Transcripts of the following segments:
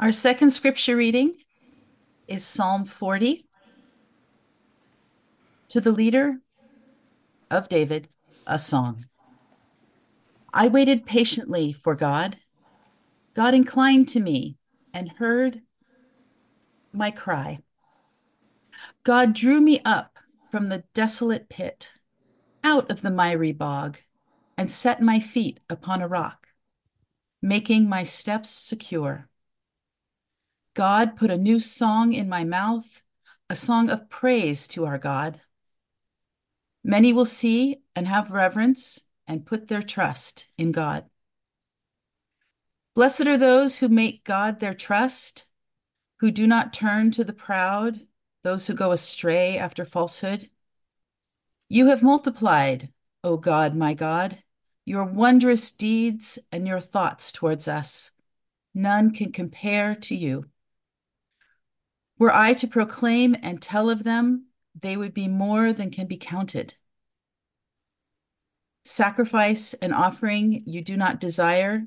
Our second scripture reading is Psalm 40. To the leader of David, a song. I waited patiently for God. God inclined to me and heard my cry. God drew me up from the desolate pit, out of the miry bog, and set my feet upon a rock, making my steps secure. God put a new song in my mouth, a song of praise to our God. Many will see and have reverence and put their trust in God. Blessed are those who make God their trust, who do not turn to the proud, those who go astray after falsehood. You have multiplied, O God, my God, your wondrous deeds and your thoughts towards us. None can compare to you. Were I to proclaim and tell of them, they would be more than can be counted. Sacrifice and offering you do not desire.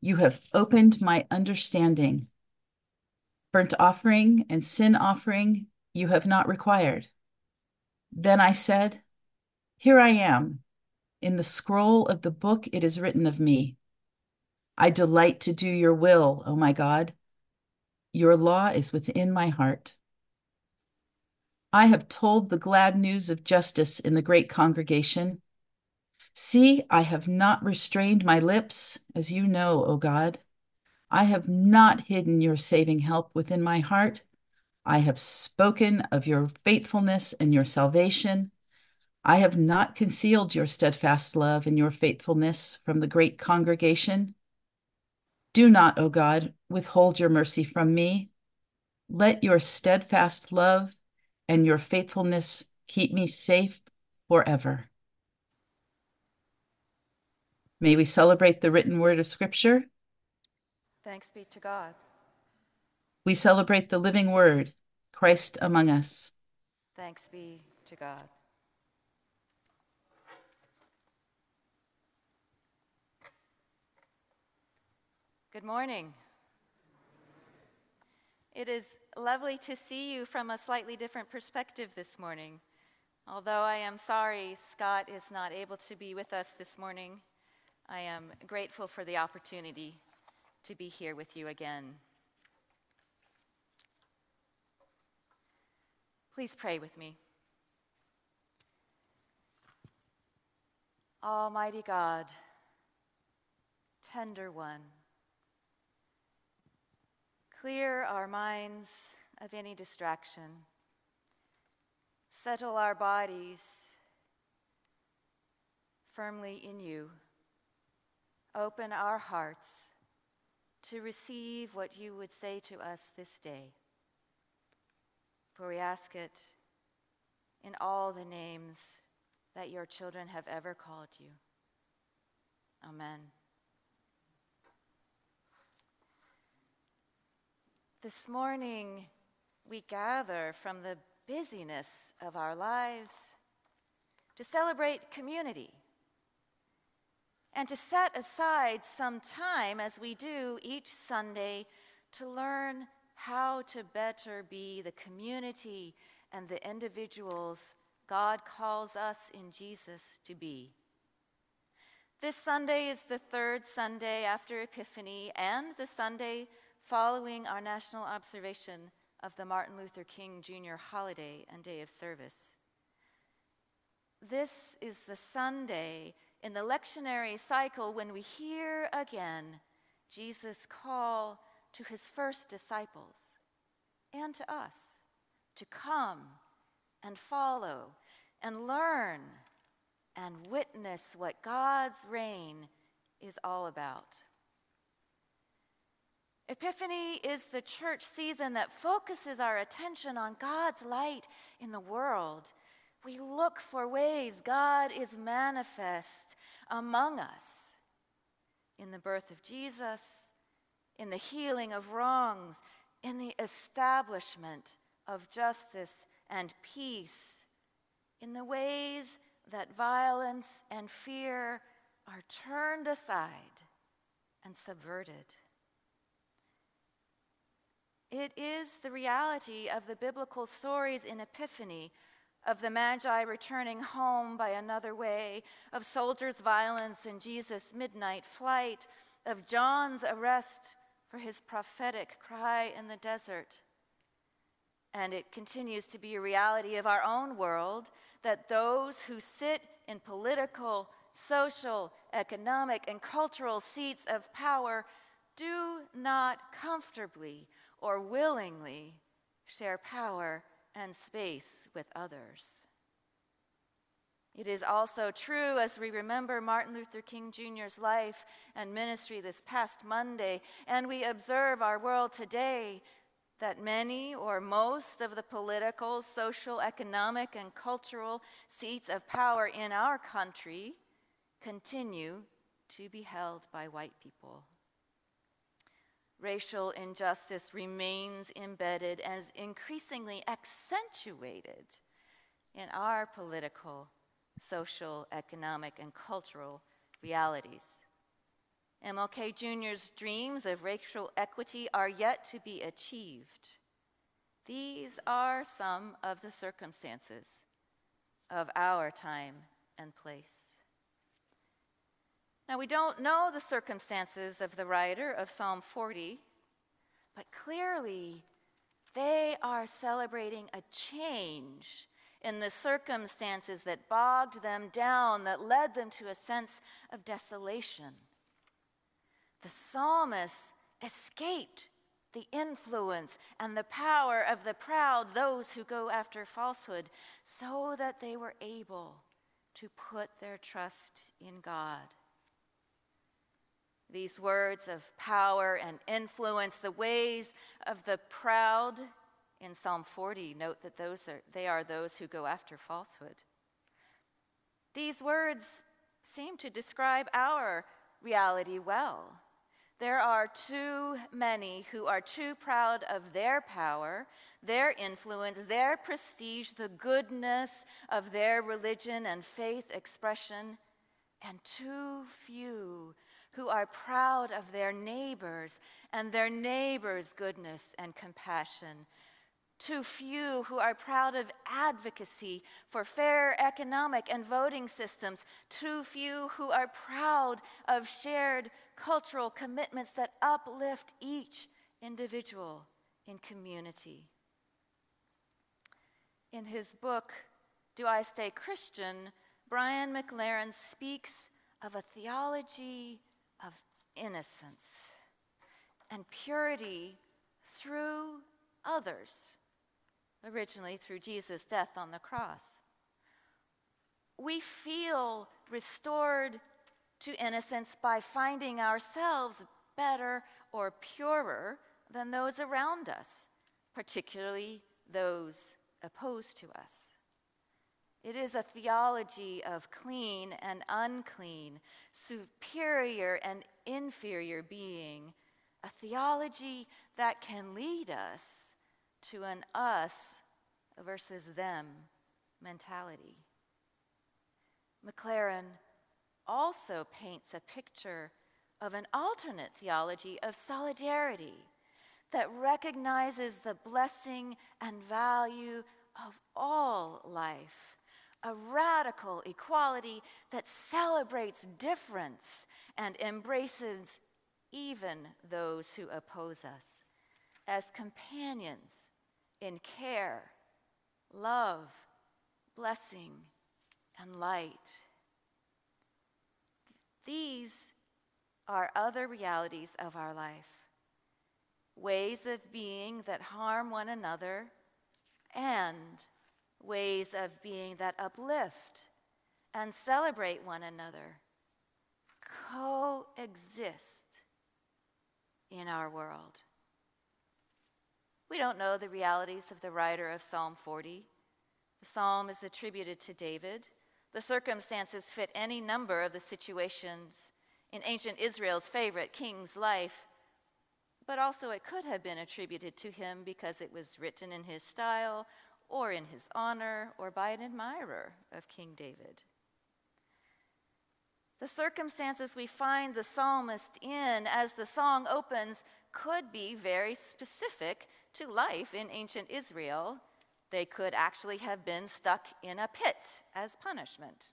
You have opened my understanding. Burnt offering and sin offering you have not required. Then I said, Here I am. In the scroll of the book it is written of me. I delight to do your will, O my God. Your law is within my heart. I have told the glad news of justice in the great congregation. See, I have not restrained my lips, as you know, O God. I have not hidden your saving help within my heart. I have spoken of your faithfulness and your salvation. I have not concealed your steadfast love and your faithfulness from the great congregation. Do not, O God, withhold your mercy from me. Let your steadfast love and your faithfulness keep me safe forever. May we celebrate the written word of Scripture. Thanks be to God. We celebrate the living word, Christ among us. Thanks be to God. Good morning. It is lovely to see you from a slightly different perspective this morning. Although I am sorry Scott is not able to be with us this morning, I am grateful for the opportunity to be here with you again. Please pray with me. Almighty God, tender one, Clear our minds of any distraction. Settle our bodies firmly in you. Open our hearts to receive what you would say to us this day. For we ask it in all the names that your children have ever called you. Amen. This morning, we gather from the busyness of our lives to celebrate community and to set aside some time, as we do each Sunday, to learn how to better be the community and the individuals God calls us in Jesus to be. This Sunday is the third Sunday after Epiphany and the Sunday following our national observation of the Martin Luther King Jr. holiday and day of service. This is the Sunday in the lectionary cycle when we hear again Jesus' call to his first disciples and to us to come and follow and learn and witness what God's reign is all about. Epiphany is the church season that focuses our attention on God's light in the world. We look for ways God is manifest among us in the birth of Jesus, in the healing of wrongs, in the establishment of justice and peace, in the ways that violence and fear are turned aside and subverted. It is the reality of the biblical stories in Epiphany of the Magi returning home by another way, of soldiers' violence and Jesus' midnight flight, of John's arrest for his prophetic cry in the desert. And it continues to be a reality of our own world that those who sit in political, social, economic, and cultural seats of power do not comfortably or willingly share power and space with others. It is also true as we remember Martin Luther King Jr.'s life and ministry this past Monday, and we observe our world today, that many or most of the political, social, economic, and cultural seats of power in our country continue to be held by white people. Racial injustice remains embedded and is increasingly accentuated in our political, social, economic, and cultural realities. MLK Jr.'s dreams of racial equity are yet to be achieved. These are some of the circumstances of our time and place. Now, we don't know the circumstances of the writer of Psalm 40, but clearly they are celebrating a change in the circumstances that bogged them down, that led them to a sense of desolation. The psalmist escaped the influence and the power of the proud, those who go after falsehood, so that they were able to put their trust in God. These words of power and influence, the ways of the proud in Psalm 40, note that those are, they are those who go after falsehood. These words seem to describe our reality well. There are too many who are too proud of their power, their influence, their prestige, the goodness of their religion and faith expression, and too few who are proud of their neighbors and their neighbors' goodness and compassion. Too few who are proud of advocacy for fair economic and voting systems. Too few who are proud of shared cultural commitments that uplift each individual in community. In his book, Do I Stay Christian? Brian McLaren speaks of a theology of innocence and purity through others, originally through Jesus' death on the cross. We feel restored to innocence by finding ourselves better or purer than those around us, particularly those opposed to us. It is a theology of clean and unclean, superior and inferior being, a theology that can lead us to an us versus them mentality. McLaren also paints a picture of an alternate theology of solidarity that recognizes the blessing and value of all life a radical equality that celebrates difference and embraces even those who oppose us as companions in care, love, blessing, and light. These are other realities of our life, ways of being that harm one another and ways of being that uplift and celebrate one another, coexist in our world. We don't know the realities of the writer of Psalm 40. The psalm is attributed to David. The circumstances fit any number of the situations in ancient Israel's favorite king's life, but also it could have been attributed to him because it was written in his style or in his honor, or by an admirer of King David. The circumstances we find the psalmist in as the song opens could be very specific to life in ancient Israel. They could actually have been stuck in a pit as punishment.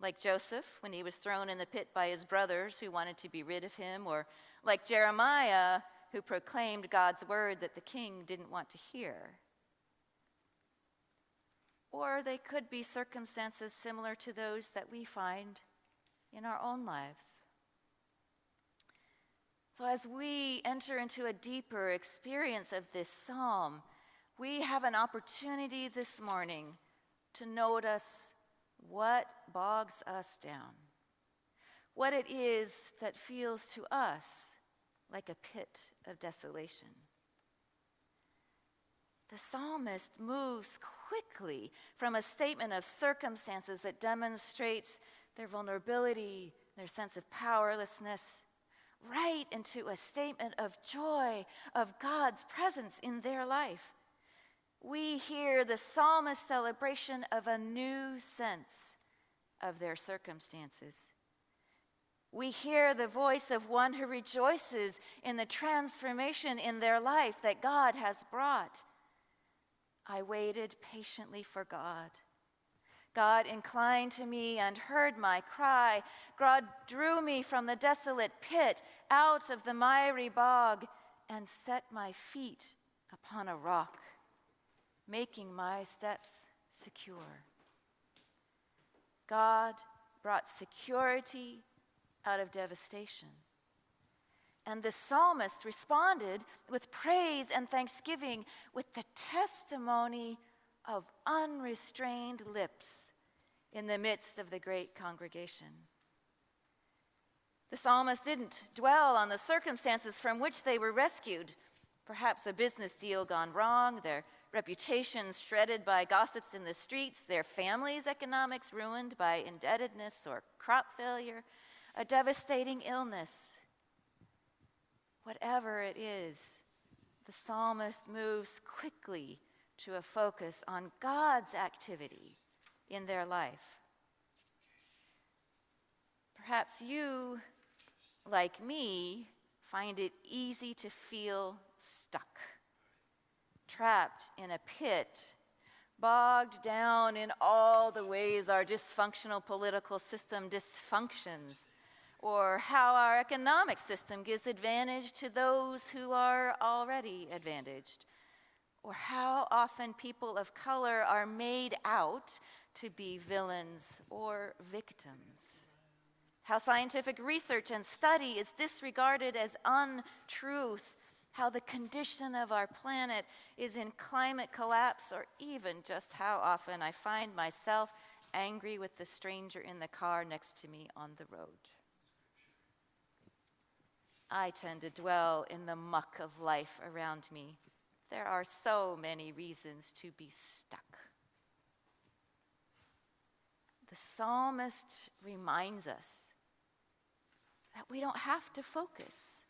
Like Joseph when he was thrown in the pit by his brothers who wanted to be rid of him, or like Jeremiah who proclaimed God's word that the king didn't want to hear. Or they could be circumstances similar to those that we find in our own lives. So, as we enter into a deeper experience of this psalm, we have an opportunity this morning to notice what bogs us down, what it is that feels to us like a pit of desolation. The psalmist moves quickly from a statement of circumstances that demonstrates their vulnerability, their sense of powerlessness, right into a statement of joy of God's presence in their life. We hear the psalmist's celebration of a new sense of their circumstances. We hear the voice of one who rejoices in the transformation in their life that God has brought. I waited patiently for God. God inclined to me and heard my cry. God drew me from the desolate pit out of the miry bog and set my feet upon a rock, making my steps secure. God brought security out of devastation. And the psalmist responded with praise and thanksgiving with the testimony of unrestrained lips in the midst of the great congregation. The psalmist didn't dwell on the circumstances from which they were rescued. Perhaps a business deal gone wrong, their reputations shredded by gossips in the streets, their family's economics ruined by indebtedness or crop failure, a devastating illness, Whatever it is, the psalmist moves quickly to a focus on God's activity in their life. Perhaps you, like me, find it easy to feel stuck, trapped in a pit, bogged down in all the ways our dysfunctional political system dysfunctions or how our economic system gives advantage to those who are already advantaged, or how often people of color are made out to be villains or victims. How scientific research and study is disregarded as untruth, how the condition of our planet is in climate collapse, or even just how often I find myself angry with the stranger in the car next to me on the road. I tend to dwell in the muck of life around me. There are so many reasons to be stuck. The psalmist reminds us that we don't have to focus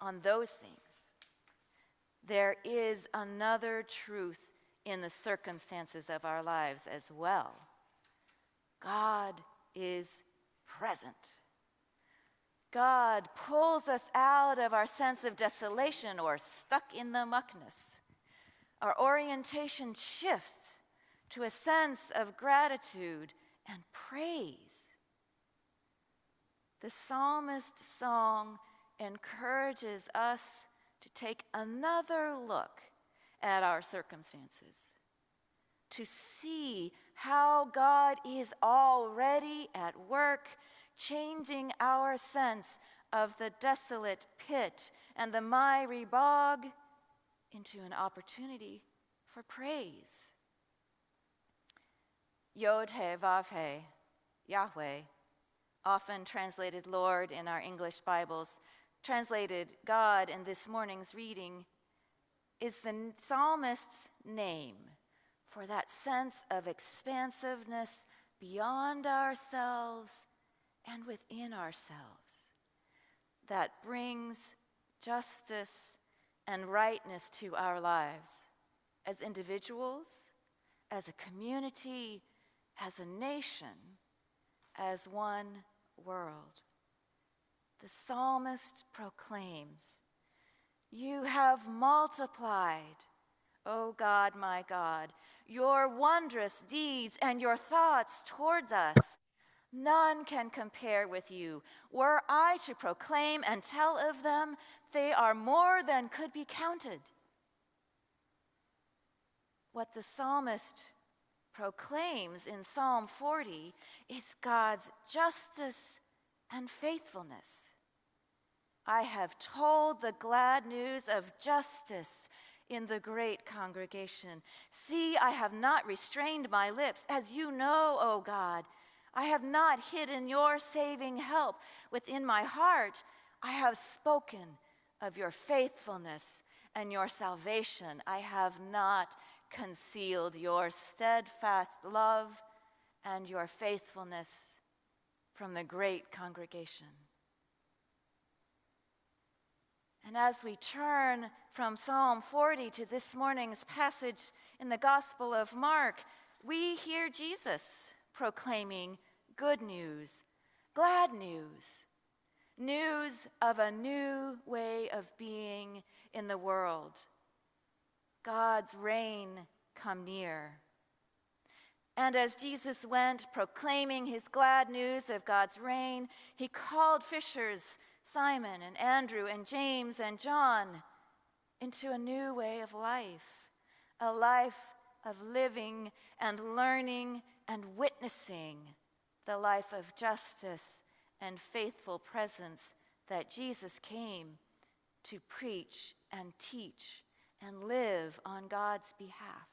on those things. There is another truth in the circumstances of our lives as well. God is present. God pulls us out of our sense of desolation or stuck in the muckness. Our orientation shifts to a sense of gratitude and praise. The psalmist's song encourages us to take another look at our circumstances, to see how God is already at work changing our sense of the desolate pit and the miry bog into an opportunity for praise. Yod He Vav He, Yahweh, often translated Lord in our English Bibles, translated God in this morning's reading, is the psalmist's name for that sense of expansiveness beyond ourselves and within ourselves that brings justice and rightness to our lives as individuals, as a community, as a nation, as one world. The psalmist proclaims You have multiplied, O God, my God, your wondrous deeds and your thoughts towards us. None can compare with you. Were I to proclaim and tell of them, they are more than could be counted. What the psalmist proclaims in Psalm 40 is God's justice and faithfulness. I have told the glad news of justice in the great congregation. See, I have not restrained my lips, as you know, O God. I have not hidden your saving help within my heart. I have spoken of your faithfulness and your salvation. I have not concealed your steadfast love and your faithfulness from the great congregation. And as we turn from Psalm 40 to this morning's passage in the Gospel of Mark, we hear Jesus proclaiming good news, glad news, news of a new way of being in the world. God's reign come near. And as Jesus went proclaiming his glad news of God's reign, he called fishers, Simon and Andrew and James and John, into a new way of life, a life of living and learning and witnessing the life of justice and faithful presence that Jesus came to preach and teach and live on God's behalf.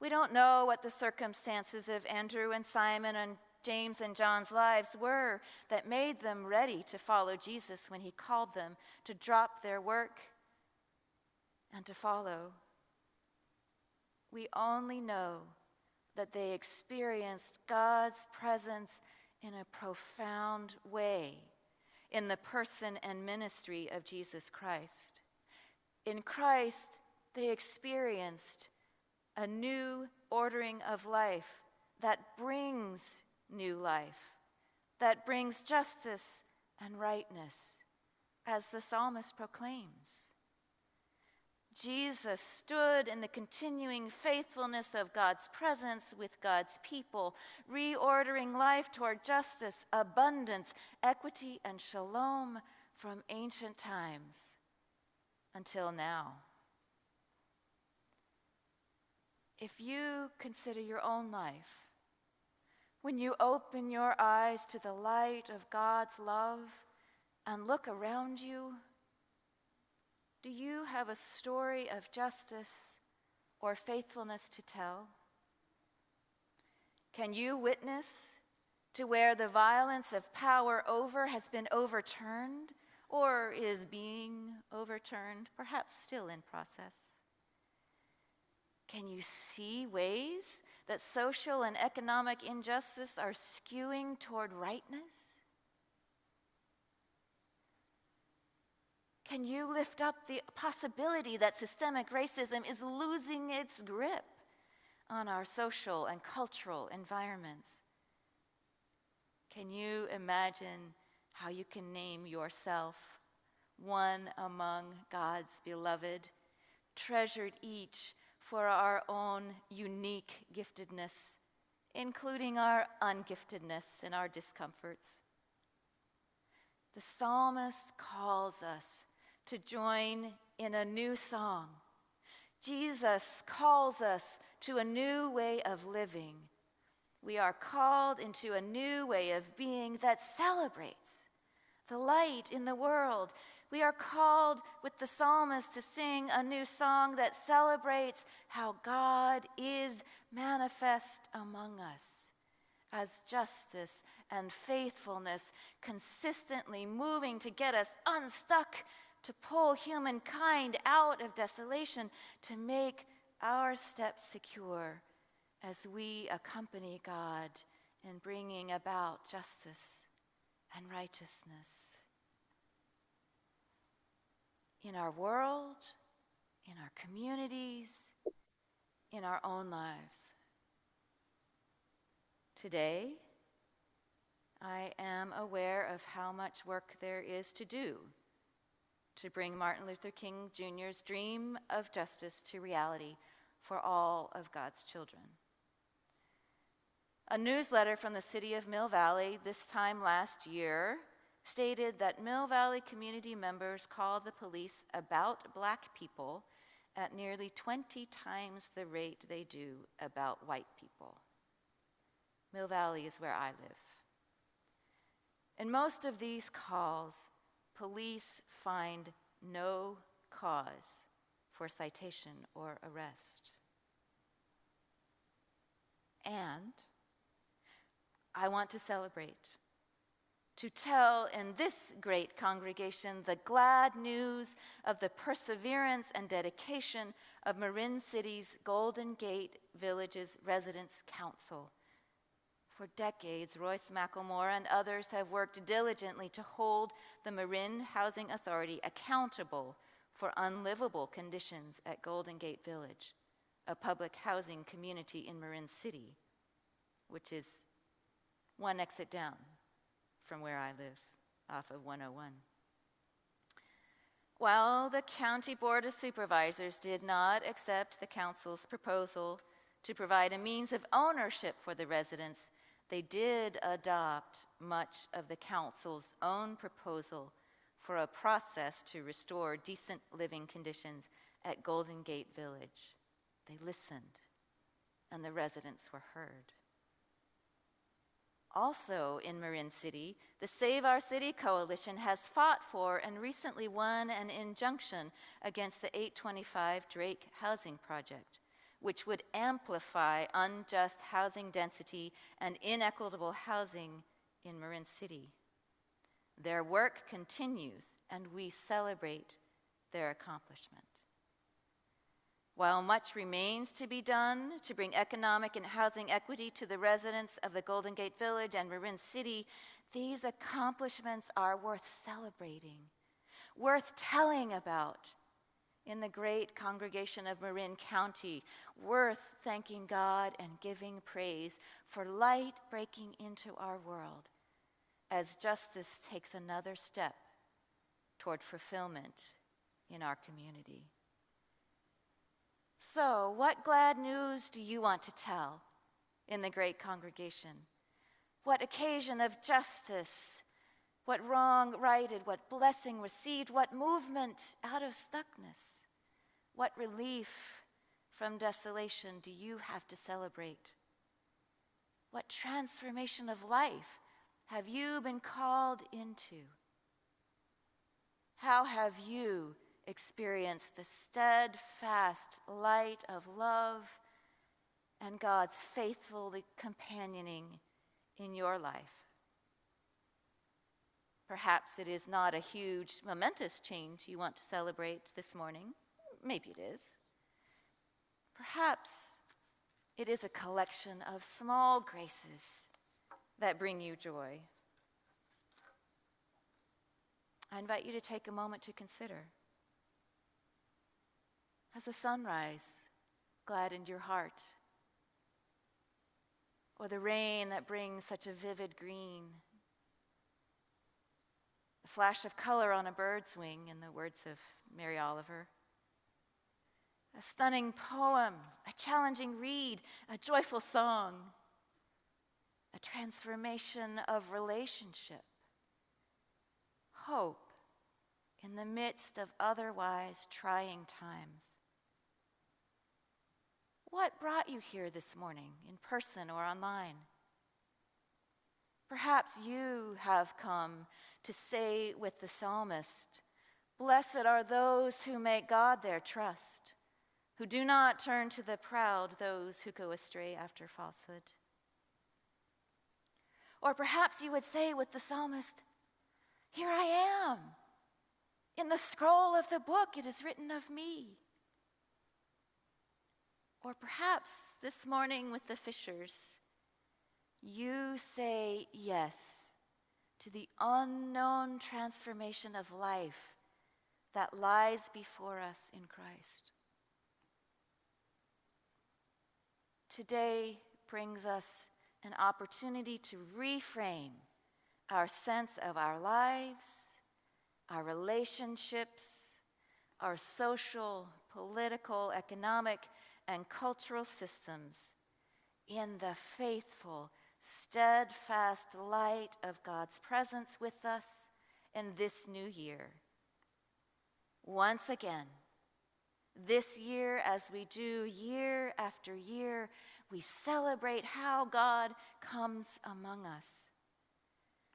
We don't know what the circumstances of Andrew and Simon and James and John's lives were that made them ready to follow Jesus when he called them to drop their work and to follow. We only know that they experienced God's presence in a profound way in the person and ministry of Jesus Christ. In Christ, they experienced a new ordering of life that brings new life, that brings justice and rightness, as the psalmist proclaims. Jesus stood in the continuing faithfulness of God's presence with God's people, reordering life toward justice, abundance, equity, and shalom from ancient times until now. If you consider your own life, when you open your eyes to the light of God's love and look around you, do you have a story of justice or faithfulness to tell? Can you witness to where the violence of power over has been overturned or is being overturned, perhaps still in process? Can you see ways that social and economic injustice are skewing toward rightness? Can you lift up the possibility that systemic racism is losing its grip on our social and cultural environments? Can you imagine how you can name yourself one among God's beloved, treasured each for our own unique giftedness, including our ungiftedness and our discomforts? The psalmist calls us to join in a new song. Jesus calls us to a new way of living. We are called into a new way of being that celebrates the light in the world. We are called with the psalmist to sing a new song that celebrates how God is manifest among us as justice and faithfulness, consistently moving to get us unstuck to pull humankind out of desolation, to make our steps secure as we accompany God in bringing about justice and righteousness in our world, in our communities, in our own lives. Today, I am aware of how much work there is to do to bring Martin Luther King Jr.'s dream of justice to reality for all of God's children. A newsletter from the city of Mill Valley this time last year stated that Mill Valley community members called the police about black people at nearly 20 times the rate they do about white people. Mill Valley is where I live. In most of these calls, police find no cause for citation or arrest. And I want to celebrate, to tell in this great congregation the glad news of the perseverance and dedication of Marin City's Golden Gate Village's Residents Council for decades, Royce McLemore and others have worked diligently to hold the Marin Housing Authority accountable for unlivable conditions at Golden Gate Village, a public housing community in Marin City, which is one exit down from where I live, off of 101. While the County Board of Supervisors did not accept the Council's proposal to provide a means of ownership for the residents, they did adopt much of the council's own proposal for a process to restore decent living conditions at Golden Gate Village. They listened, and the residents were heard. Also in Marin City, the Save Our City Coalition has fought for and recently won an injunction against the 825 Drake Housing Project which would amplify unjust housing density and inequitable housing in Marin City. Their work continues, and we celebrate their accomplishment. While much remains to be done to bring economic and housing equity to the residents of the Golden Gate Village and Marin City, these accomplishments are worth celebrating, worth telling about, in the great congregation of Marin County, worth thanking God and giving praise for light breaking into our world as justice takes another step toward fulfillment in our community. So, what glad news do you want to tell in the great congregation? What occasion of justice? What wrong righted? What blessing received? What movement out of stuckness? What relief from desolation do you have to celebrate? What transformation of life have you been called into? How have you experienced the steadfast light of love and God's faithful companioning in your life? Perhaps it is not a huge, momentous change you want to celebrate this morning. Maybe it is. Perhaps it is a collection of small graces that bring you joy. I invite you to take a moment to consider. Has a sunrise gladdened your heart? Or the rain that brings such a vivid green? The flash of color on a bird's wing, in the words of Mary Oliver a stunning poem, a challenging read, a joyful song, a transformation of relationship, hope in the midst of otherwise trying times. What brought you here this morning, in person or online? Perhaps you have come to say with the psalmist, Blessed are those who make God their trust who do not turn to the proud those who go astray after falsehood. Or perhaps you would say with the psalmist, Here I am. In the scroll of the book, it is written of me. Or perhaps this morning with the fishers, you say yes to the unknown transformation of life that lies before us in Christ. Today brings us an opportunity to reframe our sense of our lives our relationships, our social, political, economic, and cultural systems in the faithful, steadfast light of God's presence with us in this new year. Once again, this year, as we do year after year, we celebrate how God comes among us,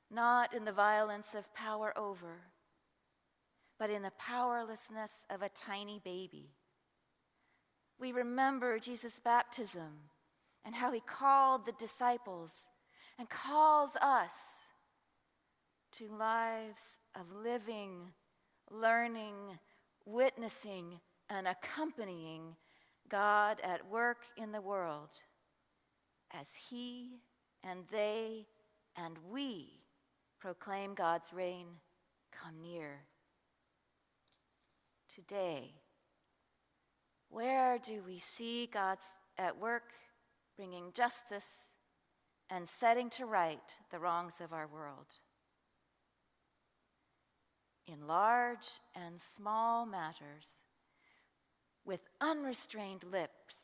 not in the violence of power over, but in the powerlessness of a tiny baby. We remember Jesus' baptism and how he called the disciples and calls us to lives of living, learning, witnessing, and accompanying God at work in the world as He and they and we proclaim God's reign come near. Today, where do we see God's at work bringing justice and setting to right the wrongs of our world? In large and small matters, with unrestrained lips.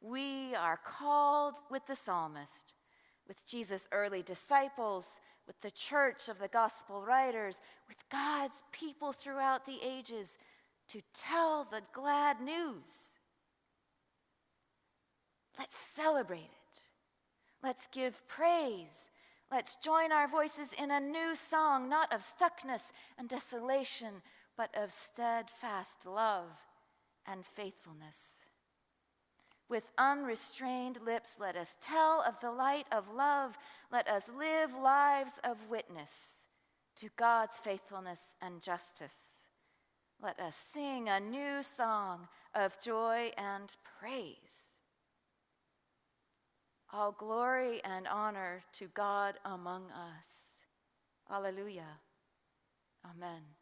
We are called with the psalmist, with Jesus' early disciples, with the church of the gospel writers, with God's people throughout the ages to tell the glad news. Let's celebrate it. Let's give praise. Let's join our voices in a new song, not of stuckness and desolation, but of steadfast love and faithfulness. With unrestrained lips, let us tell of the light of love. Let us live lives of witness to God's faithfulness and justice. Let us sing a new song of joy and praise. All glory and honor to God among us. Alleluia. Amen.